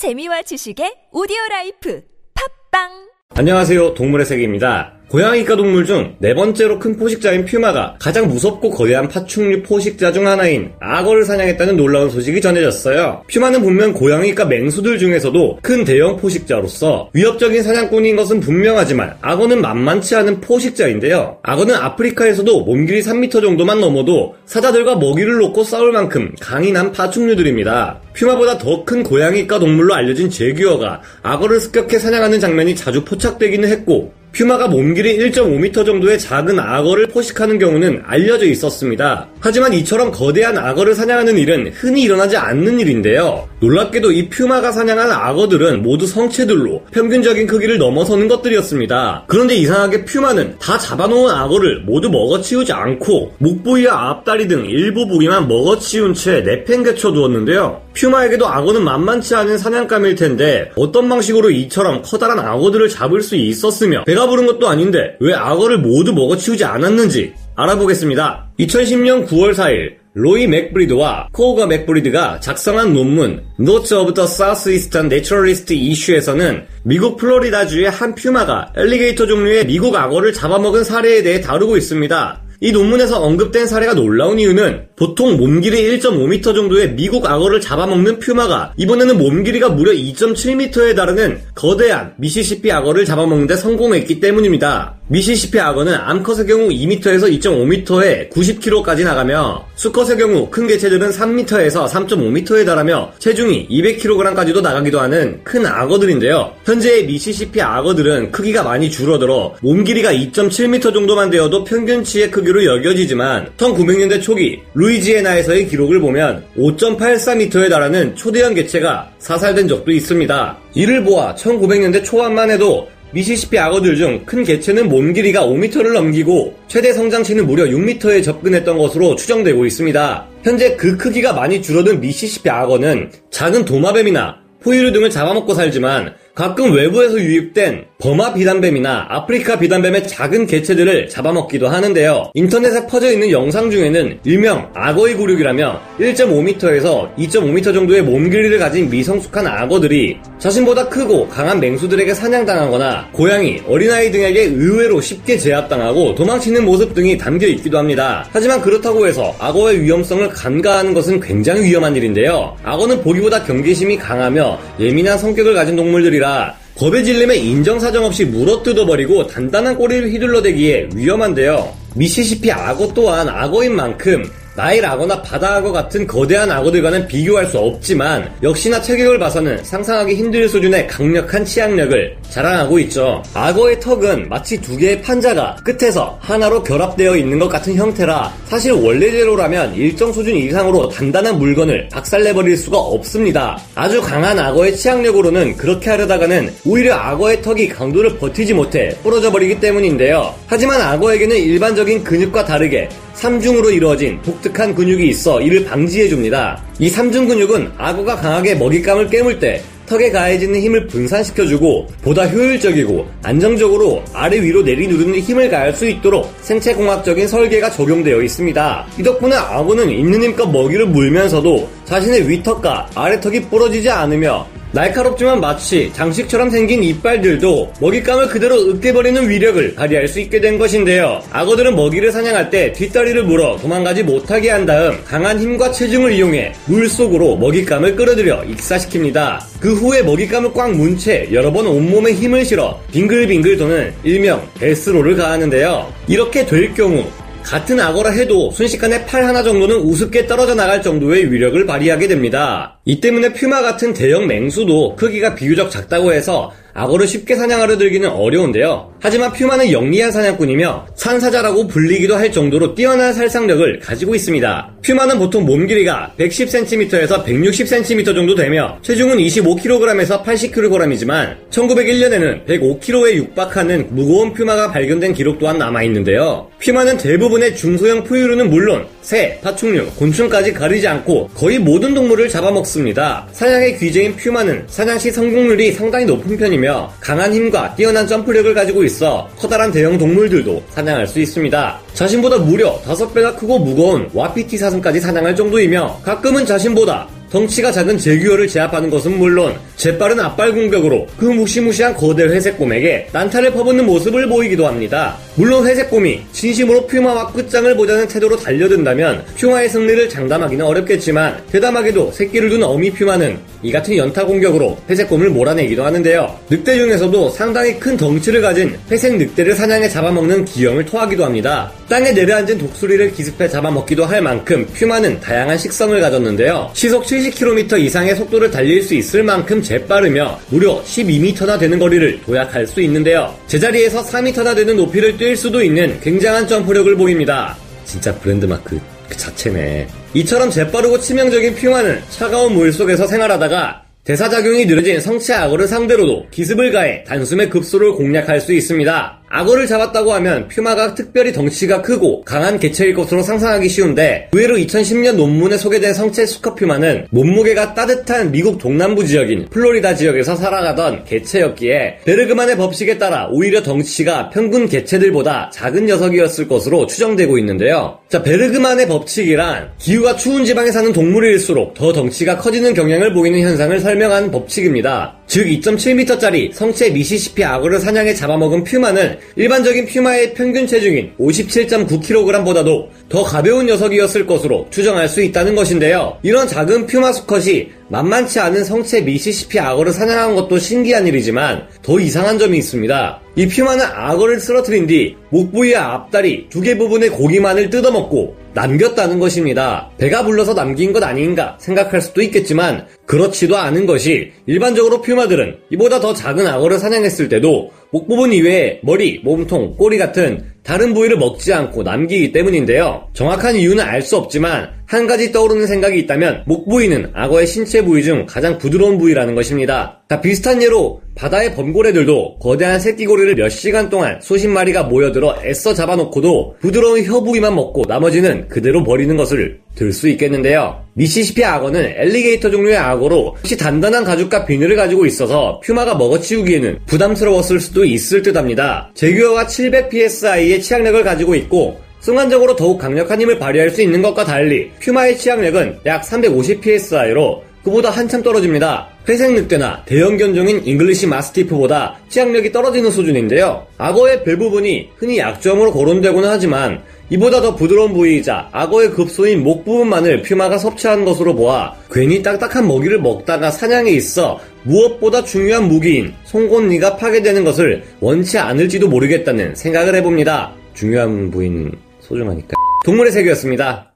재미와 지식의 오디오 라이프 팟빵 안녕하세요. 동물의 세계입니다. 고양이과 동물 중 네 번째로 큰 포식자인 퓨마가 가장 무섭고 거대한 파충류 포식자 중 하나인 악어를 사냥했다는 놀라운 소식이 전해졌어요. 퓨마는 분명 고양이과 맹수들 중에서도 큰 대형 포식자로서 위협적인 사냥꾼인 것은 분명하지만 악어는 만만치 않은 포식자인데요. 악어는 아프리카에서도 몸길이 3m 정도만 넘어도 사자들과 먹이를 놓고 싸울 만큼 강인한 파충류들입니다. 퓨마보다 더 큰 고양이과 동물로 알려진 재규어가 악어를 습격해 사냥하는 장면이 자주 포착되기는 했고 퓨마가 몸길이 1.5m 정도의 작은 악어를 포식하는 경우는 알려져 있었습니다. 하지만 이처럼 거대한 악어를 사냥하는 일은 흔히 일어나지 않는 일인데요. 놀랍게도 이 퓨마가 사냥한 악어들은 모두 성체들로 평균적인 크기를 넘어서는 것들이었습니다. 그런데 이상하게 퓨마는 다 잡아놓은 악어를 모두 먹어치우지 않고 목 부위와 앞다리 등 일부 부위만 먹어치운 채 내팽개쳐 두었는데요. 퓨마에게도 악어는 만만치 않은 사냥감일 텐데 어떤 방식으로 이처럼 커다란 악어들을 잡을 수 있었으며 배가 부른 것도 아닌데 왜 악어를 모두 먹어치우지 않았는지 알아보겠습니다. 2010년 9월 4일 로이 맥브리드와 코우가 맥브리드가 작성한 논문 Notes of the Southeastern Naturalist Issue에서는 미국 플로리다주의 한 퓨마가 alligator 종류의 미국 악어를 잡아먹은 사례에 대해 다루고 있습니다. 이 논문에서 언급된 사례가 놀라운 이유는 보통 몸길이 1.5m 정도의 미국 악어를 잡아먹는 퓨마가 이번에는 몸길이가 무려 2.7m에 달하는 거대한 미시시피 악어를 잡아먹는데 성공했기 때문입니다. 미시시피 악어는 암컷의 경우 2m에서 2.5m에 90kg까지 나가며 수컷의 경우 큰 개체들은 3m에서 3.5m에 달하며 체중이 200kg까지도 나가기도 하는 큰 악어들인데요. 현재의 미시시피 악어들은 크기가 많이 줄어들어 몸 길이가 2.7m 정도만 되어도 평균치의 크기로 여겨지지만 1900년대 초기 루이 지애나에서의 기록을 보면 5.84m에 달하는 초대형 개체가 사살된 적도 있습니다. 이를 보아 1900년대 초반만 해도 미시시피 악어들 중 큰 개체는 몸 길이가 5m를 넘기고 최대 성장치는 무려 6m에 접근했던 것으로 추정되고 있습니다. 현재 그 크기가 많이 줄어든 미시시피 악어는 작은 도마뱀이나 포유류 등을 잡아먹고 살지만 가끔 외부에서 유입된 버마 비단뱀이나 아프리카 비단뱀의 작은 개체들을 잡아먹기도 하는데요. 인터넷에 퍼져 있는 영상 중에는 일명 악어의 굴욕이라며 1.5m에서 2.5m 정도의 몸 길이를 가진 미성숙한 악어들이 자신보다 크고 강한 맹수들에게 사냥당하거나 고양이, 어린아이 등에게 의외로 쉽게 제압당하고 도망치는 모습 등이 담겨 있기도 합니다. 하지만 그렇다고 해서 악어의 위험성을 간과하는 것은 굉장히 위험한 일인데요. 악어는 보기보다 경계심이 강하며 예민한 성격을 가진 동물들이 라 겁에 질림에 인정사정 없이 물어 뜯어버리고 단단한 꼬리를 휘둘러대기에 위험한데요. 미시시피 악어 또한 악어인 만큼 나일 악어나 바다 악어 같은 거대한 악어들과는 비교할 수 없지만 역시나 체격을 봐서는 상상하기 힘들 수준의 강력한 치악력을 자랑하고 있죠. 악어의 턱은 마치 두 개의 판자가 끝에서 하나로 결합되어 있는 것 같은 형태라 사실 원래대로라면 일정 수준 이상으로 단단한 물건을 박살내버릴 수가 없습니다. 아주 강한 악어의 치악력으로는 그렇게 하려다가는 오히려 악어의 턱이 강도를 버티지 못해 부러져 버리기 때문인데요. 하지만 악어에게는 일반적인 근육과 다르게 3중으로 이루어진 독특한 근육이 있어 이를 방지해줍니다. 이 3중 근육은 악어가 강하게 먹잇감을 깨물 때 턱에 가해지는 힘을 분산시켜주고 보다 효율적이고 안정적으로 아래 위로 내리누르는 힘을 가할 수 있도록 생체공학적인 설계가 적용되어 있습니다. 이 덕분에 악어는 있는 힘껏 먹이를 물면서도 자신의 위턱과 아래턱이 부러지지 않으며 날카롭지만 마치 장식처럼 생긴 이빨들도 먹잇감을 그대로 으깨버리는 위력을 발휘할 수 있게 된 것인데요. 악어들은 먹이를 사냥할 때 뒷다리를 물어 도망가지 못하게 한 다음 강한 힘과 체중을 이용해 물속으로 먹잇감을 끌어들여 익사시킵니다. 그 후에 먹잇감을 꽉 문 채 여러 번 온몸에 힘을 실어 빙글빙글 도는 일명 베스로를 가하는데요. 이렇게 될 경우 같은 악어라 해도 순식간에 팔 하나 정도는 우습게 떨어져 나갈 정도의 위력을 발휘하게 됩니다. 이 때문에 퓨마 같은 대형 맹수도 크기가 비교적 작다고 해서 악어를 쉽게 사냥하려 들기는 어려운데요. 하지만 퓨마는 영리한 사냥꾼이며 산사자라고 불리기도 할 정도로 뛰어난 살상력을 가지고 있습니다. 퓨마는 보통 몸 길이가 110cm에서 160cm 정도 되며 체중은 25kg에서 80kg이지만 1901년에는 105kg에 육박하는 무거운 퓨마가 발견된 기록 또한 남아있는데요. 퓨마는 대부분의 중소형 포유류는 물론 새, 파충류, 곤충까지 가리지 않고 거의 모든 동물을 잡아먹습니다. 사냥의 귀재인 퓨마는 사냥 시 성공률이 상당히 높은 편 이며 강한 힘과 뛰어난 점프력을 가지고 있어 커다란 대형 동물들도 사냥할 수 있습니다. 자신보다 무려 5배가 크고 무거운 와피티 사슴까지 사냥할 정도이며 가끔은 자신보다 덩치가 작은 제규어를 제압하는 것은 물론 재빠른 앞발 공격으로 그 무시무시한 거대 회색곰에게 난타를 퍼붓는 모습을 보이기도 합니다. 물론 회색곰이 진심으로 퓨마와 끝장을 보자는 태도로 달려든다면 퓨마의 승리를 장담하기는 어렵겠지만 대담하게도 새끼를 둔 어미 퓨마는 이 같은 연타 공격으로 회색곰을 몰아내기도 하는데요. 늑대 중에서도 상당히 큰 덩치를 가진 회색 늑대를 사냥해 잡아먹는 기형을 토하기도 합니다. 땅에 내려앉은 독수리를 기습해 잡아먹기도 할 만큼 퓨마는 다양한 식성을 가졌는데요. 시속 70km 이상의 속도를 달릴 수 있을 만큼 재빠르며 무려 12m나 되는 거리를 도약할 수 있는데요. 제자리에서 4m나 되는 높이를 뛸 수도 있는 굉장한 점프력을 보입니다. 진짜 브랜드 마크 그 자체네. 이처럼 재빠르고 치명적인 퓨마는 차가운 물 속에서 생활하다가 대사작용이 느려진 성체 악어를 상대로도 기습을 가해 단숨에 급소를 공략할 수 있습니다. 악어를 잡았다고 하면 퓨마가 특별히 덩치가 크고 강한 개체일 것으로 상상하기 쉬운데 의외로 2010년 논문에 소개된 성체 수컷 퓨마는 몸무게가 따뜻한 미국 동남부 지역인 플로리다 지역에서 살아가던 개체였기에 베르그만의 법칙에 따라 오히려 덩치가 평균 개체들보다 작은 녀석이었을 것으로 추정되고 있는데요. 자, 베르그만의 법칙이란 기후가 추운 지방에 사는 동물일수록 더 덩치가 커지는 경향을 보이는 현상을 설명한 법칙입니다. 즉 2.7m짜리 성체 미시시피 악어를 사냥해 잡아먹은 퓨마는 일반적인 퓨마의 평균 체중인 57.9kg보다도 더 가벼운 녀석이었을 것으로 추정할 수 있다는 것인데요. 이런 작은 퓨마 수컷이 만만치 않은 성체 미시시피 악어를 사냥한 것도 신기한 일이지만 더 이상한 점이 있습니다. 이 퓨마는 악어를 쓰러뜨린 뒤 목 부위와 앞다리 두 개 부분의 고기만을 뜯어먹고 남겼다는 것입니다. 배가 불러서 남긴 것 아닌가 생각할 수도 있겠지만 그렇지도 않은 것이 일반적으로 퓨마들은 이보다 더 작은 악어를 사냥했을 때도 목 부분 이외에 머리, 몸통, 꼬리 같은 다른 부위를 먹지 않고 남기기 때문인데요. 정확한 이유는 알 수 없지만 한 가지 떠오르는 생각이 있다면 목 부위는 악어의 신체 부위 중 가장 부드러운 부위라는 것입니다. 다 비슷한 예로 바다의 범고래들도 거대한 새끼고래를 몇 시간 동안 수십 마리가 모여들어 애써 잡아놓고도 부드러운 혀 부위만 먹고 나머지는 그대로 버리는 것을 들 수 있겠는데요. 미시시피 악어는 엘리게이터 종류의 악어로 혹시 단단한 가죽과 비늘을 가지고 있어서 퓨마가 먹어치우기에는 부담스러웠을 수도 있을 듯합니다. 제규어가 700psi의 치악력을 가지고 있고 순간적으로 더욱 강력한 힘을 발휘할 수 있는 것과 달리 퓨마의 치악력은 약 350psi로 그보다 한참 떨어집니다. 회색 늑대나 대형 견종인 잉글리시 마스티프보다 치악력이 떨어지는 수준인데요. 악어의 배 부분이 흔히 약점으로 거론되고는 하지만 이보다 더 부드러운 부위이자 악어의 급소인 목 부분만을 퓨마가 섭취한 것으로 보아 괜히 딱딱한 먹이를 먹다가 사냥에 있어 무엇보다 중요한 무기인 송곳니가 파괴되는 것을 원치 않을지도 모르겠다는 생각을 해봅니다. 중요한 부위는 소중하니까. 동물의 세계였습니다.